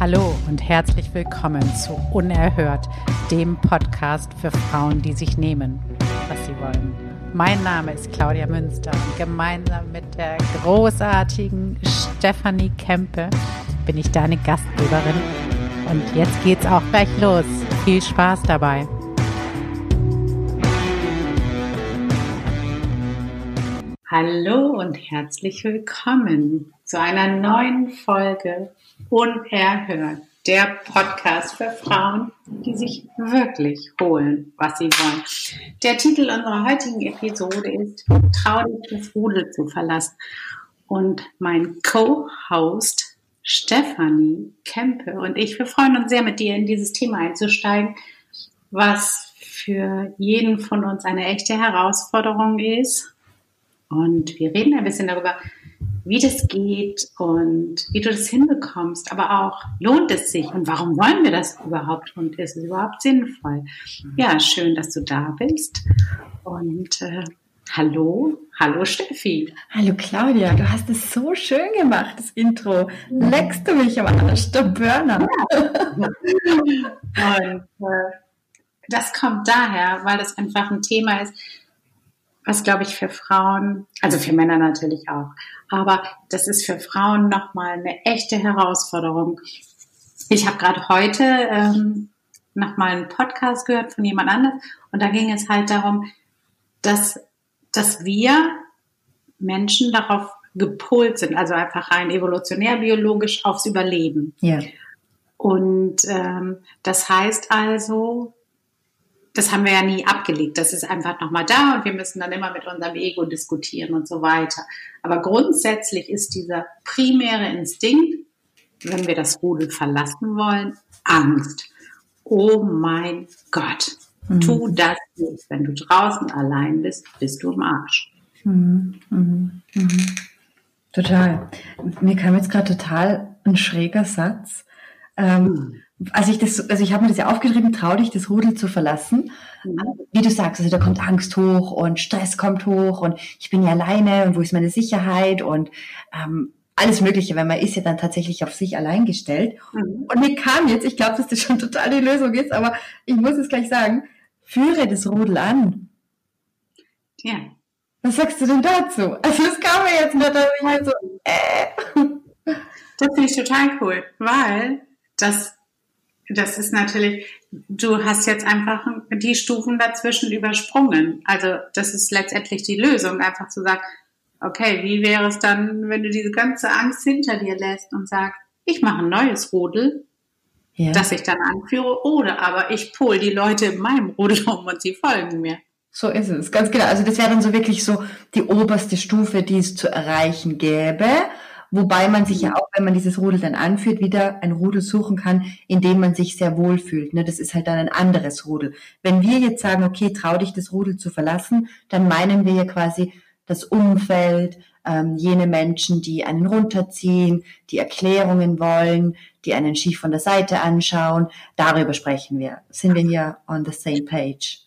Hallo und herzlich willkommen zu Unerhört, dem Podcast für Frauen, die sich nehmen, was sie wollen. Mein Name ist Claudia Münster und gemeinsam mit der großartigen Stefanie Kempe bin ich deine Gastgeberin. Und jetzt geht's auch gleich los. Viel Spaß dabei. Hallo und herzlich willkommen zu einer neuen Folge Unerhört, der Podcast für Frauen, die sich wirklich holen, was sie wollen. Der Titel unserer heutigen Episode ist Trau dich, das Rudel zu verlassen. Und mein Co-Host Stefanie Kempe und ich, wir freuen uns sehr, mit dir in dieses Thema einzusteigen, was für jeden von uns eine echte Herausforderung ist und wir reden ein bisschen darüber, wie das geht und wie du das hinbekommst, aber auch lohnt es sich und warum wollen wir das überhaupt und ist es überhaupt sinnvoll? Ja, schön, dass du da bist und äh, hallo, hallo Steffi. Hallo Claudia, du hast es so schön gemacht, das Intro. Leckst du mich am Arsch, der Burner. und äh, das kommt daher, weil das einfach ein Thema ist, was glaube ich für Frauen, also für Männer natürlich auch, aber das ist für Frauen nochmal eine echte Herausforderung. Ich habe gerade heute ähm, nochmal einen Podcast gehört von jemand anderes und da ging es halt darum, dass, dass wir Menschen darauf gepolt sind, also einfach rein evolutionär biologisch aufs Überleben. Ja. Und ähm, das heißt also, das haben wir ja nie abgelegt. Das ist einfach nochmal da und wir müssen dann immer mit unserem Ego diskutieren und so weiter. Aber grundsätzlich ist dieser primäre Instinkt, wenn wir das Rudel verlassen wollen, Angst. Oh mein Gott, mhm. tu das nicht. Wenn du draußen allein bist, bist du im Arsch. Mhm. Mhm. mhm. Total. Mir kam jetzt gerade total ein schräger Satz. Ähm, mhm als ich das, also ich habe mir das ja aufgeschrieben, trau dich, das Rudel zu verlassen. Mhm. Wie du sagst, also da kommt Angst hoch und Stress kommt hoch und ich bin ja alleine und wo ist meine Sicherheit und ähm, alles Mögliche, weil man ist ja dann tatsächlich auf sich allein gestellt. Mhm. Und mir kam jetzt, ich glaube, dass das schon total die Lösung ist, aber ich muss es gleich sagen, führe das Rudel an. Ja. Was sagst du denn dazu? Also das kam mir jetzt nur, dass ich halt so, äh. Das finde ich total cool, weil das das ist natürlich, du hast jetzt einfach die Stufen dazwischen übersprungen. Also das ist letztendlich die Lösung, einfach zu sagen, okay, wie wäre es dann, wenn du diese ganze Angst hinter dir lässt und sagst, ich mache ein neues Rudel, ja. das ich dann anführe, oder aber ich pol die Leute in meinem Rudel um und sie folgen mir. So ist es, ganz genau. Also das wäre dann so wirklich so die oberste Stufe, die es zu erreichen gäbe. Wobei man sich ja auch, wenn man dieses Rudel dann anführt, wieder ein Rudel suchen kann, in dem man sich sehr wohl fühlt. Ne? Das ist halt dann ein anderes Rudel. Wenn wir jetzt sagen, okay, trau dich, das Rudel zu verlassen, dann meinen wir ja quasi das Umfeld, ähm, jene Menschen, die einen runterziehen, die Erklärungen wollen, die einen schief von der Seite anschauen. Darüber sprechen wir. Sind wir hier on the same page?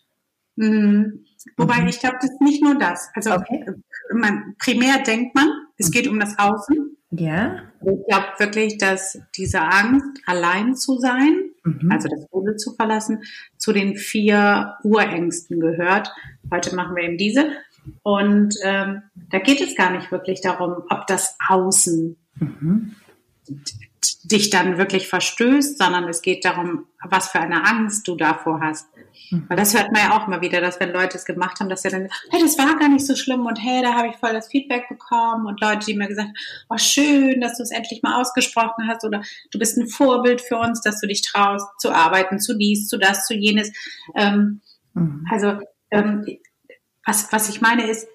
Mhm. Wobei mhm. ich glaube, das ist nicht nur das. Also okay. man, primär denkt man, es geht um das Außen. Ja. Ich glaube wirklich, dass diese Angst, allein zu sein, mhm. also das Rudel zu verlassen, zu den vier Urängsten gehört. Heute machen wir eben diese. Und ähm, da geht es gar nicht wirklich darum, ob das Außen mhm. dich dann wirklich verstößt, sondern es geht darum, was für eine Angst du davor hast. Weil das hört man ja auch immer wieder, dass wenn Leute es gemacht haben, dass sie dann, hey, das war gar nicht so schlimm und hey, da habe ich voll das Feedback bekommen und Leute, die mir gesagt haben, oh schön, dass du es endlich mal ausgesprochen hast oder du bist ein Vorbild für uns, dass du dich traust zu arbeiten, zu dies, zu das, zu jenes. Ähm, mhm. Also ähm, was, was ich meine ist,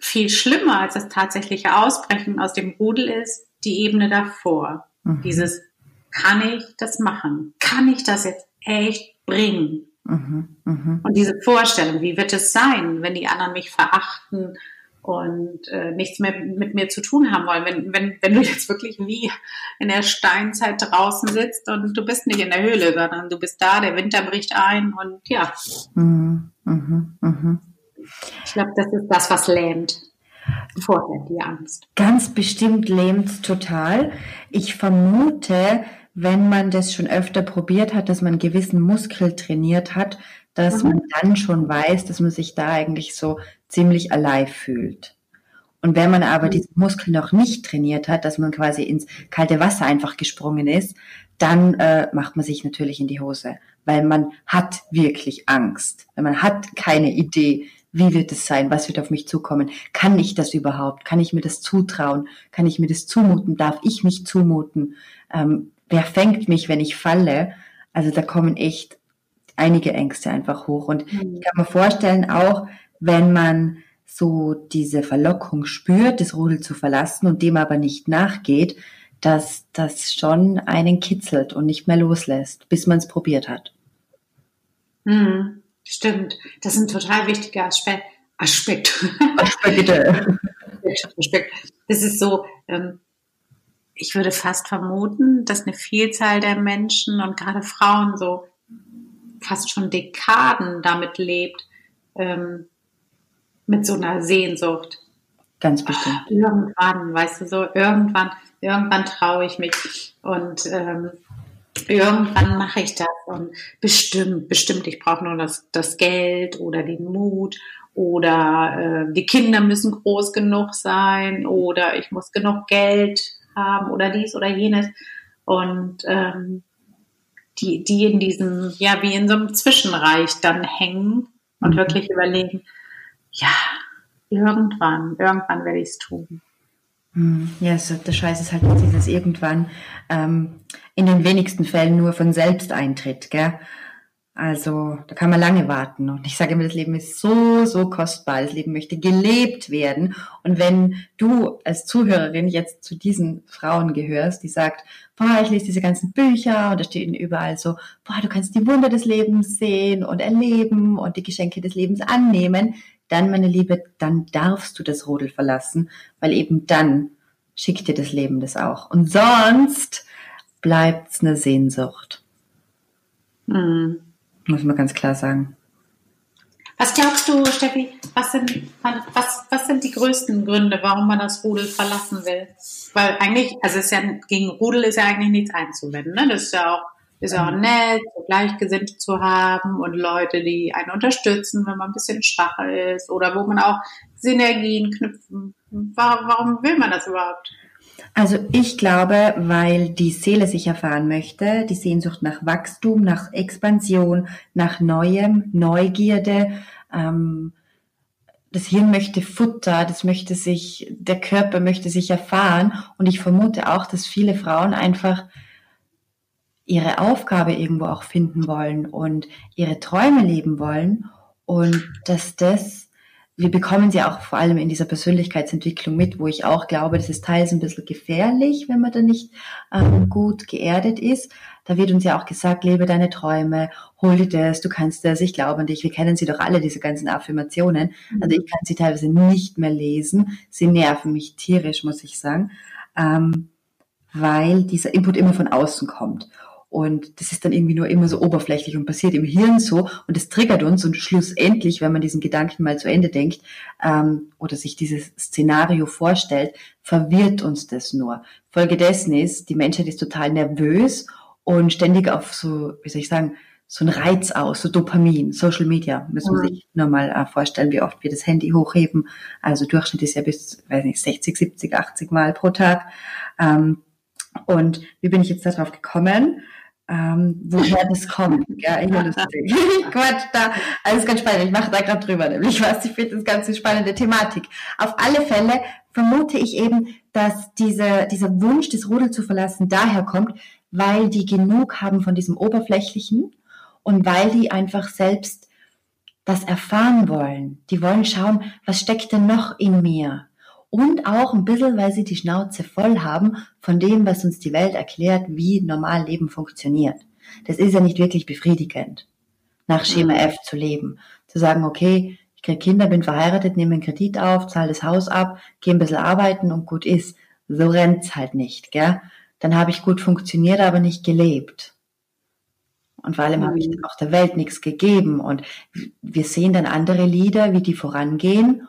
viel schlimmer als das tatsächliche Ausbrechen aus dem Rudel ist die Ebene davor. Mhm. Dieses, kann ich das machen? Kann ich das jetzt echt bringen? Mhm, mh. Und diese Vorstellung, wie wird es sein, wenn die anderen mich verachten und äh, nichts mehr mit mir zu tun haben wollen? Wenn, wenn, wenn du jetzt wirklich wie in der Steinzeit draußen sitzt und du bist nicht in der Höhle, sondern du bist da, der Winter bricht ein und ja. Mhm, mh, mh. Ich glaube, das ist das, was lähmt. Vorher die Angst. Ganz bestimmt lähmt total. Ich vermute, wenn man das schon öfter probiert hat, dass man einen gewissen Muskel trainiert hat, dass mhm. man dann schon weiß, dass man sich da eigentlich so ziemlich alive fühlt. Und wenn man aber mhm. diesen Muskel noch nicht trainiert hat, dass man quasi ins kalte Wasser einfach gesprungen ist, dann äh, macht man sich natürlich in die Hose, weil man hat wirklich Angst, weil man hat keine Idee, wie wird es sein, was wird auf mich zukommen, kann ich das überhaupt, kann ich mir das zutrauen, kann ich mir das zumuten, darf ich mich zumuten, ähm, wer fängt mich, wenn ich falle? Also da kommen echt einige Ängste einfach hoch. Und mhm. ich kann mir vorstellen, auch wenn man so diese Verlockung spürt, das Rudel zu verlassen und dem aber nicht nachgeht, dass das schon einen kitzelt und nicht mehr loslässt, bis man es probiert hat. Mhm. Stimmt, das ist ein total wichtiger Aspekt. Aspekt. Aspekte. Aspekt. Das ist so, ähm, ich würde fast vermuten, dass eine Vielzahl der Menschen und gerade Frauen so fast schon Dekaden damit lebt, ähm, mit so einer Sehnsucht. Ganz bestimmt. Irgendwann, weißt du so, irgendwann, irgendwann traue ich mich und ähm, irgendwann mache ich das und bestimmt, bestimmt, ich brauche nur das, das Geld oder den Mut oder äh, die Kinder müssen groß genug sein oder ich muss genug Geld haben oder dies oder jenes. Und ähm, die, die in diesem, ja, wie in so einem Zwischenreich dann hängen und mhm. wirklich überlegen, ja, irgendwann, irgendwann werde ich es tun. Mhm. Ja, also der Scheiß ist halt dieses irgendwann ähm, in den wenigsten Fällen nur von selbst eintritt, gell? Also da kann man lange warten. Und ich sage immer, das Leben ist so, so kostbar. Das Leben möchte gelebt werden. Und wenn du als Zuhörerin jetzt zu diesen Frauen gehörst, die sagt, boah, ich lese diese ganzen Bücher und da stehen überall so, boah, du kannst die Wunder des Lebens sehen und erleben und die Geschenke des Lebens annehmen, dann, meine Liebe, dann darfst du das Rudel verlassen, weil eben dann schickt dir das Leben das auch. Und sonst bleibt's eine Sehnsucht. Mhm. Muss man ganz klar sagen. Was glaubst du, Steffi, was sind, was, was sind die größten Gründe, warum man das Rudel verlassen will? Weil eigentlich, also ist ja, gegen Rudel ist ja eigentlich nichts einzuwenden, ne? Das ist ja auch, ist ja auch mhm. nett, so Gleichgesinnte zu haben und Leute, die einen unterstützen, wenn man ein bisschen schwacher ist oder wo man auch Synergien knüpfen. Warum, warum will man das überhaupt? Also ich glaube, weil die Seele sich erfahren möchte, die Sehnsucht nach Wachstum, nach Expansion, nach Neuem, Neugierde. Ähm, das Hirn möchte Futter, das möchte sich, der Körper möchte sich erfahren. Und ich vermute auch, dass viele Frauen einfach ihre Aufgabe irgendwo auch finden wollen und ihre Träume leben wollen und dass das wir bekommen sie auch vor allem in dieser Persönlichkeitsentwicklung mit, wo ich auch glaube, das ist teils ein bisschen gefährlich, wenn man da nicht ähm, gut geerdet ist. Da wird uns ja auch gesagt, lebe deine Träume, hol dir das, du kannst das, ich glaube an dich. Wir kennen sie doch alle, diese ganzen Affirmationen. Mhm. Also ich kann sie teilweise nicht mehr lesen. Sie nerven mich tierisch, muss ich sagen, ähm, weil dieser Input immer von außen kommt. Und das ist dann irgendwie nur immer so oberflächlich und passiert im Hirn so und es triggert uns und schlussendlich, wenn man diesen Gedanken mal zu Ende denkt ähm, oder sich dieses Szenario vorstellt, verwirrt uns das nur. Folge dessen ist, die Menschheit ist total nervös und ständig auf so, wie soll ich sagen, so ein Reiz aus, so Dopamin, Social Media, müssen wir mhm. sich nur mal äh, vorstellen, wie oft wir das Handy hochheben. Also Durchschnitt ist ja bis, weiß nicht, 60, 70, 80 Mal pro Tag. Ähm, und wie bin ich jetzt darauf gekommen? ähm, woher das kommt. Ja, eher lustig. Quatsch, da, alles ganz spannend. Ich mache da gerade drüber, nämlich was. Ich finde das ganz spannende Thematik. Auf alle Fälle vermute ich eben, dass dieser, dieser Wunsch, das Rudel zu verlassen, daher kommt, weil die genug haben von diesem Oberflächlichen und weil die einfach selbst das erfahren wollen. Die wollen schauen, was steckt denn noch in mir? Und auch ein bisschen, weil sie die Schnauze voll haben von dem, was uns die Welt erklärt, wie normal Leben funktioniert. Das ist ja nicht wirklich befriedigend, nach Schema mhm. F zu leben. Zu sagen, okay, ich kriege Kinder, bin verheiratet, nehme einen Kredit auf, zahle das Haus ab, gehe ein bisschen arbeiten und gut ist. So rennt's halt nicht, gell? Dann habe ich gut funktioniert, aber nicht gelebt. Und vor allem habe ich mhm. auch der Welt nichts gegeben. Und wir sehen dann andere Lieder, wie die vorangehen.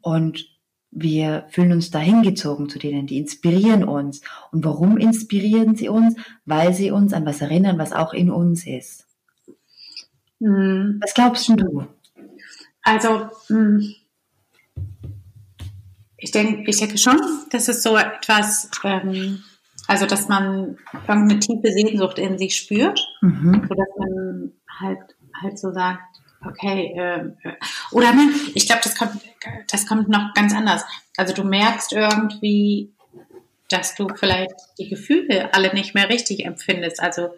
Und wir fühlen uns dahin gezogen zu denen, die inspirieren uns. Und warum inspirieren sie uns? Weil sie uns an was erinnern, was auch in uns ist. Hm. Was glaubst du? Also, hm, ich denke, ich denke schon, dass es so etwas, ähm, also dass man irgendeine tiefe Sehnsucht in sich spürt, mhm. sodass man halt halt so sagt, okay, äh, oder ne, ich glaube, das kommt, das kommt noch ganz anders. Also du merkst irgendwie, dass du vielleicht die Gefühle alle nicht mehr richtig empfindest. Also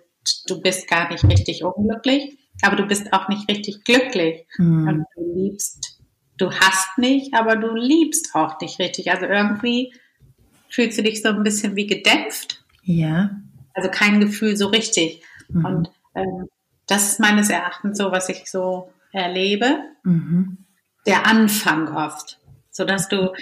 du bist gar nicht richtig unglücklich, aber du bist auch nicht richtig glücklich. Mhm. Und du liebst, du hast nicht, aber du liebst auch nicht richtig. Also irgendwie fühlst du dich so ein bisschen wie gedämpft. Ja. Also kein Gefühl so richtig. Mhm. Und ähm, das ist meines Erachtens so, was ich so erlebe. Mhm. Der Anfang oft. So dass du,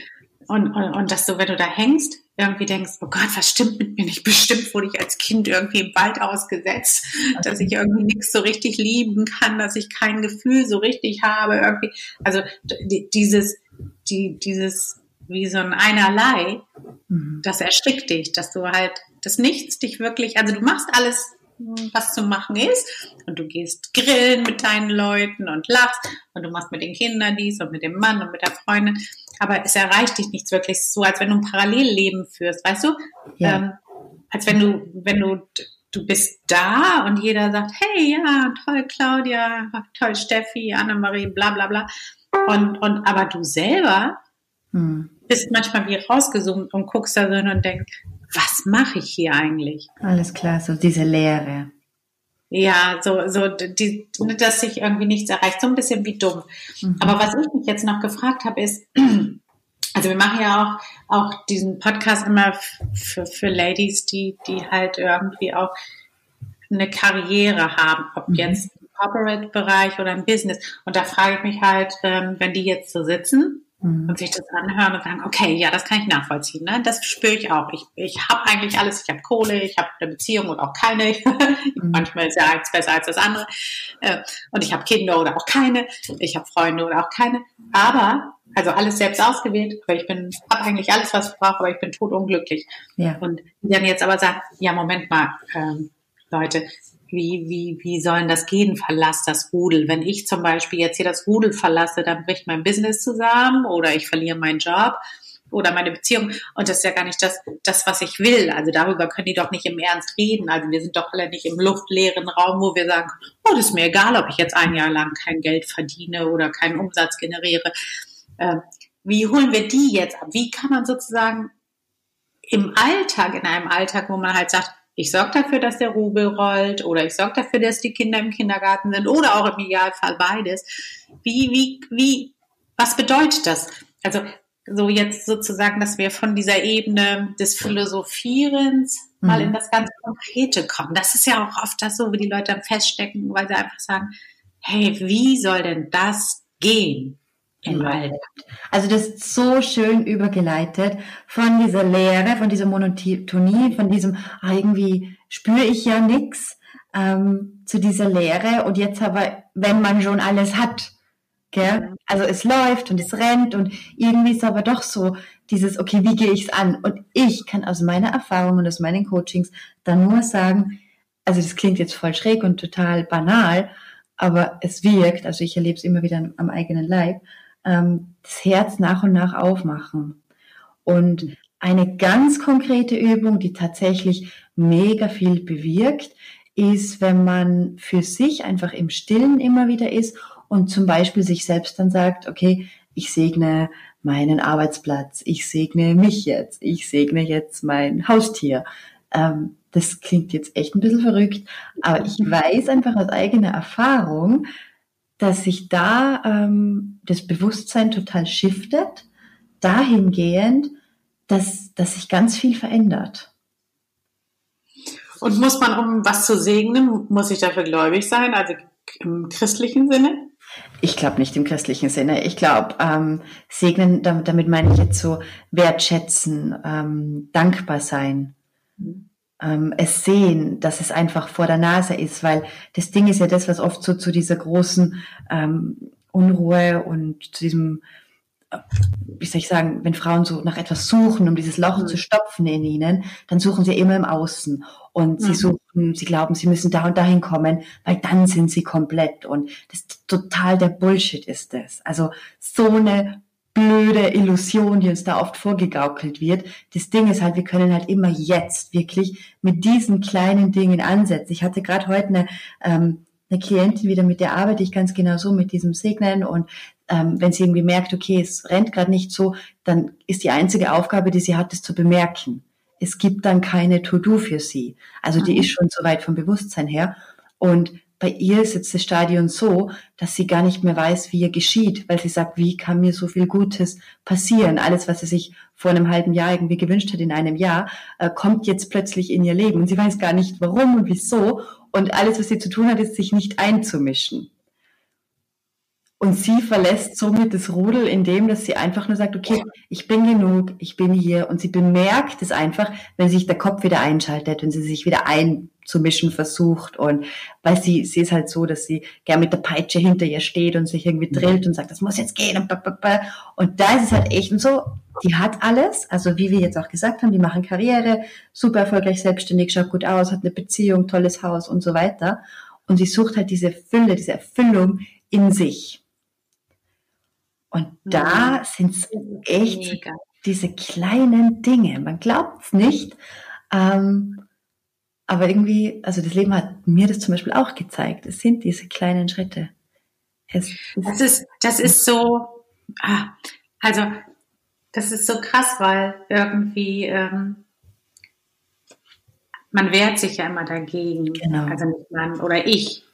und, und, und dass du, wenn du da hängst, irgendwie denkst, oh Gott, was stimmt mit mir nicht? Bestimmt wurde ich als Kind irgendwie im Wald ausgesetzt, dass ich irgendwie nichts so richtig lieben kann, dass ich kein Gefühl so richtig habe, irgendwie. Also dieses, die, dieses, wie so ein Einerlei, mhm. das erschrickt dich, dass du halt das Nichts dich wirklich, also du machst alles was zu machen ist. Und du gehst grillen mit deinen Leuten und lachst und du machst mit den Kindern dies und mit dem Mann und mit der Freundin. Aber es erreicht dich nichts wirklich so, als wenn du ein Parallelleben führst, weißt du? Ja. Ähm, als wenn du, wenn du, du bist da und jeder sagt, hey, ja, toll, Claudia, toll, Steffi, Annemarie, bla, bla, bla. Und, und, aber du selber hm. bist manchmal wie rausgezoomt und guckst da drin und denkst, was mache ich hier eigentlich? Alles klar, so diese Leere. Ja, so, so, die, dass sich irgendwie nichts erreicht, so ein bisschen wie dumm. Mhm. Aber was ich mich jetzt noch gefragt habe, ist, also wir machen ja auch, auch diesen Podcast immer für, für Ladies, die, die halt irgendwie auch eine Karriere haben, ob mhm. jetzt im Corporate-Bereich oder im Business. Und da frage ich mich halt, ähm, wenn die jetzt so sitzen mhm. und sich das anhören und sagen, okay, ja, das kann ich nachvollziehen. Ne? Das spüre ich auch. Ich, ich habe eigentlich alles. Ich habe Kohle, ich habe eine Beziehung oder auch keine. mhm. Manchmal ist ja eins besser als das andere. Äh, und ich habe Kinder oder auch keine. Ich habe Freunde oder auch keine. Aber also alles selbst ausgewählt, aber ich bin, habe eigentlich alles, was ich brauche, aber ich bin totunglücklich. Ja. Und die dann jetzt aber sagen, ja, Moment mal, ähm, Leute, wie, wie, wie sollen das gehen? Verlass das Rudel. Wenn ich zum Beispiel jetzt hier das Rudel verlasse, dann bricht mein Business zusammen oder ich verliere meinen Job oder meine Beziehung. Und das ist ja gar nicht das, das, was ich will. Also darüber können die doch nicht im Ernst reden. Also wir sind doch alle nicht im luftleeren Raum, wo wir sagen, oh, das ist mir egal, ob ich jetzt ein Jahr lang kein Geld verdiene oder keinen Umsatz generiere. Äh, wie holen wir die jetzt ab? Wie kann man sozusagen im Alltag, in einem Alltag, wo man halt sagt, ich sorge dafür, dass der Rubel rollt oder ich sorge dafür, dass die Kinder im Kindergarten sind oder auch im Idealfall beides. Wie, wie, wie, was bedeutet das? Also so jetzt sozusagen, dass wir von dieser Ebene des Philosophierens mhm. mal in das ganz Konkrete kommen. Das ist ja auch oft das so, wie die Leute dann feststecken, weil sie einfach sagen, hey, wie soll denn das gehen? Im Alltag. Also das ist so schön übergeleitet von dieser Leere, von dieser Monotonie, von diesem, ah, irgendwie spüre ich ja nichts, ähm, zu dieser Leere. Und jetzt aber, wenn man schon alles hat, gell? also es läuft und es rennt und irgendwie ist aber doch so dieses, okay, wie gehe ich es an? Und ich kann aus meiner Erfahrung und aus meinen Coachings dann nur sagen, also das klingt jetzt voll schräg und total banal, aber es wirkt, also ich erlebe es immer wieder am eigenen Leib, ähm, das Herz nach und nach aufmachen. Und eine ganz konkrete Übung, die tatsächlich mega viel bewirkt, ist, wenn man für sich einfach im Stillen immer wieder ist und zum Beispiel sich selbst dann sagt, okay, ich segne meinen Arbeitsplatz, ich segne mich jetzt, ich segne jetzt mein Haustier. Ähm, das klingt jetzt echt ein bisschen verrückt, aber ich weiß einfach aus eigener Erfahrung, dass sich da ähm, das Bewusstsein total shiftet, dahingehend, dass, dass sich ganz viel verändert. Und muss man, um was zu segnen, muss ich dafür gläubig sein, also im christlichen Sinne? Ich glaube nicht im christlichen Sinne. Ich glaube, ähm, segnen, damit, damit meine ich jetzt so wertschätzen, ähm, dankbar sein. Mhm ähm, es sehen, dass es einfach vor der Nase ist, weil das Ding ist ja das, was oft so zu dieser großen ähm, Unruhe und zu diesem wie soll ich sagen, wenn Frauen so nach etwas suchen, um dieses Loch mhm. zu stopfen in ihnen, dann suchen sie immer im Außen. Und mhm. sie suchen, sie glauben, sie müssen da und dahin kommen, weil dann sind sie komplett. Und das ist total der Bullshit ist das. Also so eine blöde Illusion, die uns da oft vorgegaukelt wird. Das Ding ist halt, wir können halt immer jetzt wirklich mit diesen kleinen Dingen ansetzen. Ich hatte gerade heute eine, ähm, eine Klientin wieder, mit der arbeite ich ganz genau so mit diesem Segnen und ähm, wenn sie irgendwie merkt, okay, es rennt gerade nicht so, dann ist die einzige Aufgabe, die sie hat, es zu bemerken. Es gibt dann keine To-Do für sie. Also die mhm. ist schon so weit vom Bewusstsein her. Und bei ihr ist jetzt das Stadion so, dass sie gar nicht mehr weiß, wie ihr geschieht, weil sie sagt, wie kann mir so viel Gutes passieren? Alles, was sie sich vor einem halben Jahr irgendwie gewünscht hat in einem Jahr, äh, kommt jetzt plötzlich in ihr Leben und sie weiß gar nicht warum und wieso. Und alles, was sie zu tun hat, ist, sich nicht einzumischen. Und sie verlässt somit das Rudel, indem dass sie einfach nur sagt, okay, ich bin genug, ich bin hier. Und sie bemerkt es einfach, wenn sich der Kopf wieder einschaltet, wenn sie sich wieder einzumischen versucht. Und weil sie, sie ist halt so, dass sie gern mit der Peitsche hinter ihr steht und sich irgendwie drillt und sagt, das muss jetzt gehen. Und, und da ist es halt echt und so, die hat alles, also wie wir jetzt auch gesagt haben, die machen Karriere, super erfolgreich selbstständig, schaut gut aus, hat eine Beziehung, tolles Haus und so weiter. Und sie sucht halt diese Fülle, diese Erfüllung in sich. Und da mhm. sind es echt Mega. diese kleinen Dinge. Man glaubt es nicht. Ähm, aber irgendwie, also das Leben hat mir das zum Beispiel auch gezeigt. Es sind diese kleinen Schritte. Es, das ist, das ist so, ah, also das ist so krass, weil irgendwie ähm, man wehrt sich ja immer dagegen. Genau. Also nicht man oder ich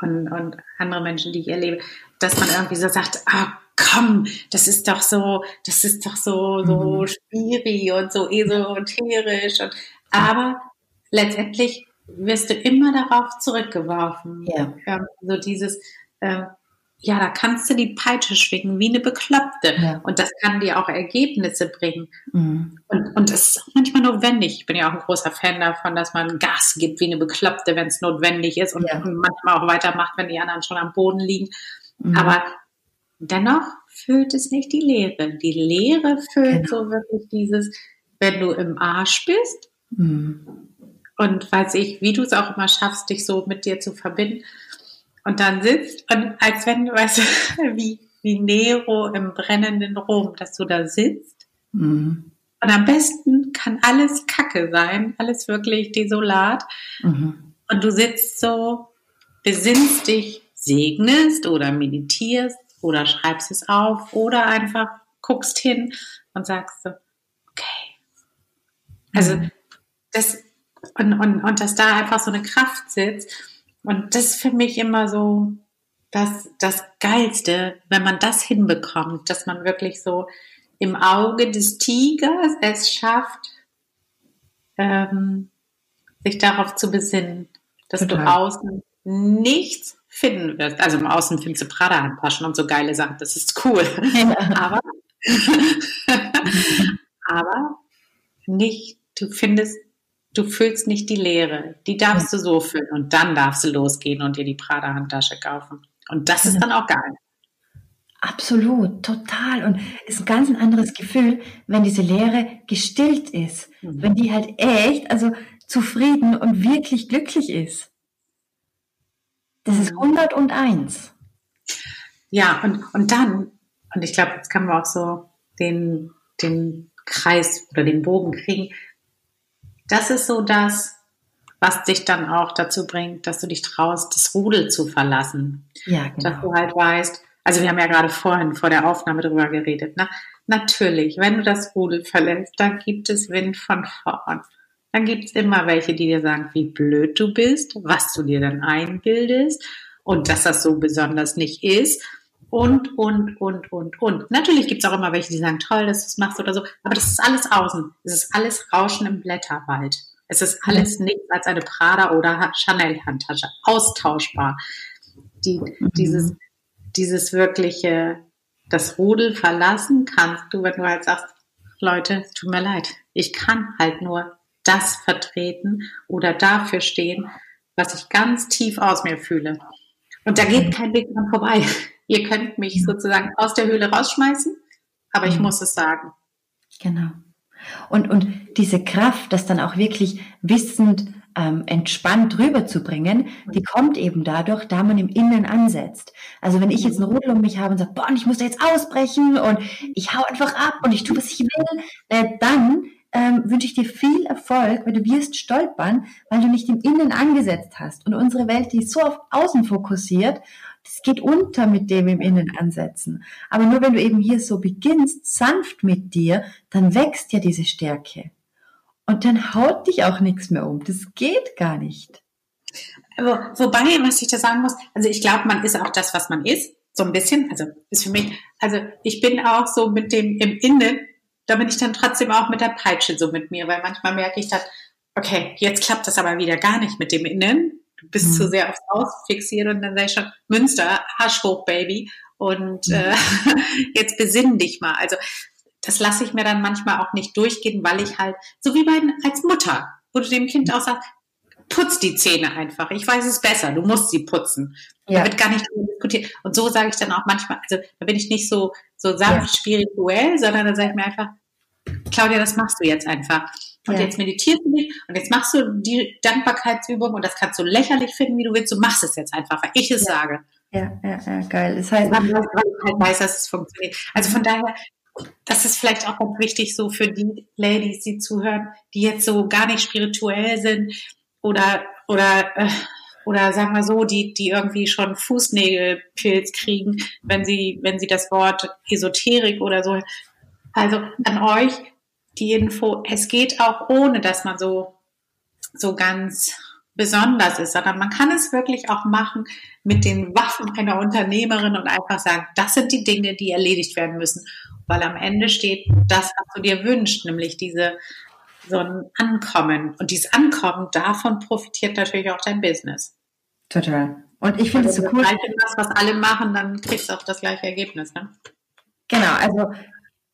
und, und andere Menschen, die ich erlebe, dass man irgendwie so sagt, ah, komm, das ist doch so, das ist doch so, so mhm. spiri und so esoterisch. Und, aber letztendlich wirst du immer darauf zurückgeworfen. Ja. Ähm, so dieses, äh, ja, da kannst du die Peitsche schwingen wie eine Bekloppte. Ja. Und das kann dir auch Ergebnisse bringen. Mhm. Und, und das ist auch manchmal notwendig. Ich bin ja auch ein großer Fan davon, dass man Gas gibt wie eine Bekloppte, wenn es notwendig ist und, ja. und, manchmal auch weitermacht, wenn die anderen schon am Boden liegen. Mhm. Aber dennoch füllt es nicht die Leere. Die Leere füllt genau. so wirklich dieses, wenn du im Arsch bist mhm. Und weiß ich, wie du es auch immer schaffst, dich so mit dir zu verbinden und dann sitzt und als wenn du weißt, wie, wie Nero im brennenden Rom, dass du da sitzt. Mhm. Und am besten kann alles Kacke sein, alles wirklich desolat. Mhm. Und du sitzt so, besinnst dich, segnest oder meditierst oder schreibst es auf oder einfach guckst hin und sagst so, okay. Also mhm. das und, und, und dass da einfach so eine Kraft sitzt. Und das ist für mich immer so das, das Geilste, wenn man das hinbekommt, dass man wirklich so im Auge des Tigers es schafft, ähm, sich darauf zu besinnen, dass Total. du außen nichts finden wirst. Also im Außen findest du Prada-Handtaschen und so geile Sachen, das ist cool. Ja. aber, aber nicht, du findest, du füllst nicht die Leere. Die darfst ja. du so füllen und dann darfst du losgehen und dir die Prada-Handtasche kaufen. Und das ist dann auch geil. Absolut, total. Und es ist ein ganz anderes Gefühl, wenn diese Leere gestillt ist. Mhm. Wenn die halt echt, also zufrieden und wirklich glücklich ist. Das ist 101. Ja, und, und dann, und ich glaube, jetzt können wir auch so den, den Kreis oder den Bogen kriegen. Das ist so das, was dich dann auch dazu bringt, dass du dich traust, das Rudel zu verlassen. Ja, genau. Dass du halt weißt, also wir haben ja gerade vorhin vor der Aufnahme darüber geredet, ne? Natürlich, wenn du das Rudel verlässt, dann gibt es Wind von vorn. Dann gibt es immer welche, die dir sagen, wie blöd du bist, was du dir dann einbildest und dass das so besonders nicht ist. Und, und, und, und, und. Natürlich gibt es auch immer welche, die sagen, toll, dass du es machst oder so. Aber das ist alles außen. Es ist alles Rauschen im Blätterwald. Es ist alles nichts als eine Prada oder Chanel-Handtasche. Austauschbar. Die, mhm. dieses, dieses wirkliche, das Rudel verlassen kannst du, wenn du halt sagst, Leute, es tut mir leid. Ich kann halt nur das vertreten oder dafür stehen, was ich ganz tief aus mir fühle. Und da geht kein Weg dran vorbei. Ihr könnt mich sozusagen aus der Höhle rausschmeißen aber ich mhm. muss es sagen. Genau. Und, und diese Kraft, das dann auch wirklich wissend, ähm, entspannt rüberzubringen, die kommt eben dadurch, da man im Innen ansetzt. Also wenn ich jetzt einen Rudel um mich habe und sage, boah, ich muss da jetzt ausbrechen und ich hau einfach ab und ich tue, was ich will, äh, dann ähm, wünsche ich dir viel Erfolg, weil du wirst stolpern, weil du nicht im Innen angesetzt hast. Und unsere Welt, die ist so auf Außen fokussiert, das geht unter mit dem im Innen ansetzen. Aber nur wenn du eben hier so beginnst, sanft mit dir, dann wächst ja diese Stärke. Und dann haut dich auch nichts mehr um. Das geht gar nicht. Wo, wobei, was ich da sagen muss, also ich glaube, man ist auch das, was man ist. So ein bisschen. Also ist für mich, also ich bin auch so mit dem im Innen, da bin ich dann trotzdem auch mit der Peitsche so mit mir, weil manchmal merke ich dann, okay, jetzt klappt das aber wieder gar nicht mit dem Innen. Du bist mhm. zu sehr aufs Aus fixiert und dann sage ich schon, Münster, Hasch hoch, Baby. Und mhm. äh, jetzt besinn dich mal. Also das lasse ich mir dann manchmal auch nicht durchgehen, weil ich halt, so wie bei, als Mutter, wo du dem Kind auch sagst, putz die Zähne einfach. Ich weiß es besser. Du musst sie putzen. Ja. Da wird gar nicht diskutiert. Und so sage ich dann auch manchmal, also da bin ich nicht so, so sanft ja. spirituell, sondern da sage ich mir einfach, Claudia, das machst du jetzt einfach. Und ja. jetzt meditierst du nicht und jetzt machst du die Dankbarkeitsübung und das kannst du lächerlich finden, wie du willst. Du machst es jetzt einfach, weil ich es ja. sage. Ja, ja, ja, geil. Das heißt, weil ich halt weiß, dass es funktioniert. Also von daher, das ist vielleicht auch ganz wichtig so für die Ladies, die zuhören, die jetzt so gar nicht spirituell sind oder oder äh, oder sagen wir so, die die irgendwie schon Fußnägelpilz kriegen, wenn sie wenn sie das Wort Esoterik oder so. Also an euch die Info. Es geht auch ohne, dass man so so ganz besonders ist, sondern man kann es wirklich auch machen mit den Waffen einer Unternehmerin und einfach sagen, das sind die Dinge, die erledigt werden müssen weil am Ende steht das, was du dir wünschst, nämlich diese so ein Ankommen. Und dieses Ankommen, davon profitiert natürlich auch dein Business. Total. Und ich finde es so cool. Wenn du das, was alle machen, dann kriegst du auch das gleiche Ergebnis. Ne? Genau, also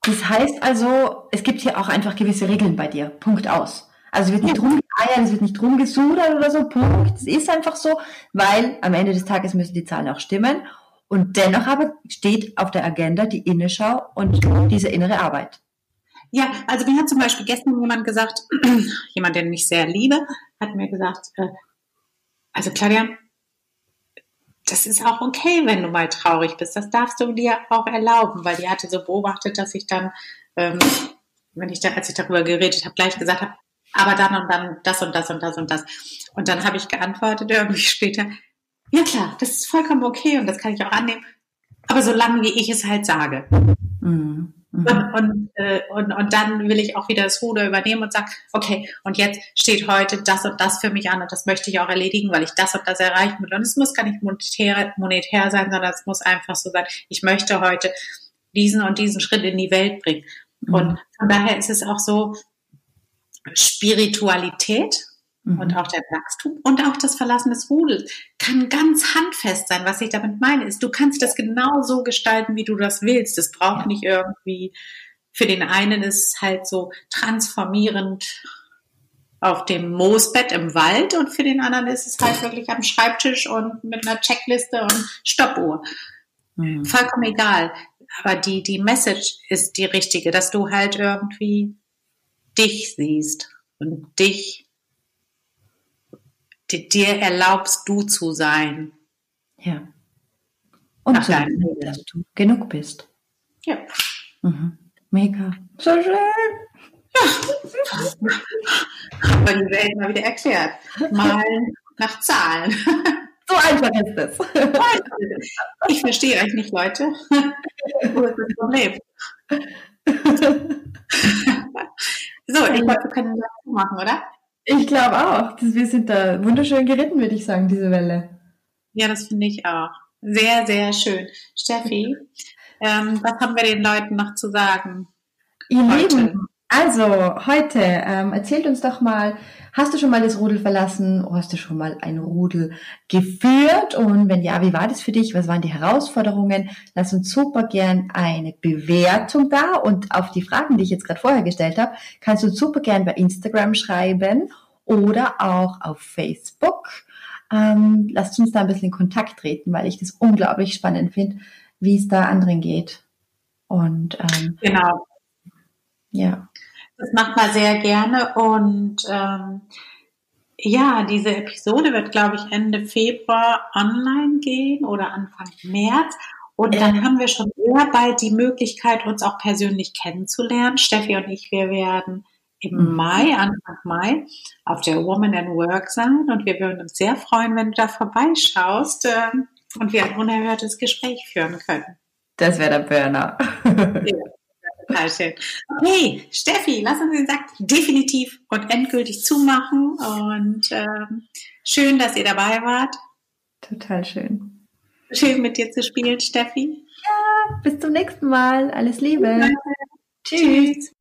das heißt also, es gibt hier auch einfach gewisse Regeln bei dir. Punkt aus. Also es wird nicht rumgeeiert, es wird nicht rumgesudert oder so, Punkt. Es ist einfach so, weil am Ende des Tages müssen die Zahlen auch stimmen. Und dennoch aber steht auf der Agenda die Innenschau und diese innere Arbeit. Ja, also mir hat zum Beispiel gestern jemand gesagt, jemand, den ich sehr liebe, hat mir gesagt, äh, also Claudia, das ist auch okay, wenn du mal traurig bist. Das darfst du dir auch erlauben, weil die hatte so beobachtet, dass ich dann, ähm, wenn ich da, als ich darüber geredet habe, gleich gesagt habe, aber dann und dann das und das und das und das. Und dann habe ich geantwortet irgendwie später, ja klar, das ist vollkommen okay und das kann ich auch annehmen. Aber solange wie ich es halt sage. Mhm. Mhm. Und, und, äh, und, und dann will ich auch wieder das Ruder übernehmen und sagen, okay, und jetzt steht heute das und das für mich an und das möchte ich auch erledigen, weil ich das und das erreichen will. Und es muss gar nicht monetär, monetär sein, sondern es muss einfach so sein, ich möchte heute diesen und diesen Schritt in die Welt bringen. Mhm. Und von daher ist es auch so, Spiritualität mhm. und auch der Wachstum und auch das Verlassen des Rudels kann ganz handfest sein. Was ich damit meine, ist, du kannst das genau so gestalten, wie du das willst. Das braucht ja. nicht irgendwie, für den einen ist halt so transformierend auf dem Moosbett im Wald und für den anderen ist es halt wirklich am Schreibtisch und mit einer Checkliste und Stoppuhr. Mhm. Vollkommen egal. Aber die, die Message ist die richtige, dass du halt irgendwie dich siehst und dich dir erlaubst du zu sein. Ja. Und so, dass du genug bist. Ja. Mhm. Mega. So schön. Ja. Aber die Welt mal wieder erklärt. Malen nach Zahlen. So einfach ist es. Ich verstehe euch nicht, Leute. Wo ist das Problem? So, ich glaube, wir können das machen, oder? Ich glaube auch. Wir sind da wunderschön geritten, würde ich sagen, diese Welle. Ja, das finde ich auch. Sehr, sehr schön. Steffi, ähm, was haben wir den Leuten noch zu sagen? Ihr? Lieben, also heute ähm, erzählt uns doch mal, hast du schon mal das Rudel verlassen? Hast du schon mal ein Rudel geführt? Und wenn ja, wie war das für dich? Was waren die Herausforderungen? Lass uns super gern eine Bewertung da. Und auf die Fragen, die ich jetzt gerade vorher gestellt habe, kannst du super gern bei Instagram schreiben oder auch auf Facebook. Ähm, lasst uns da ein bisschen in Kontakt treten, weil ich das unglaublich spannend finde, wie es da anderen geht. Und ähm, genau. Ja. Das macht man sehr gerne und ähm, ja, diese Episode wird, glaube ich, Ende Februar online gehen oder Anfang März. Und dann haben wir schon eher bald die Möglichkeit, uns auch persönlich kennenzulernen. Steffi und ich, wir werden im mhm. Mai, Anfang Mai, auf der Woman and Work sein. Und wir würden uns sehr freuen, wenn du da vorbeischaust äh, und wir ein unerhörtes Gespräch führen können. Das wäre der Burner. ja. Total schön. Okay, Steffi, lass uns den Sack definitiv und endgültig zumachen. Und ähm, schön, dass ihr dabei wart. Total schön. Schön mit dir zu spielen, Steffi. Ja, bis zum nächsten Mal. Alles Liebe. Tschüss.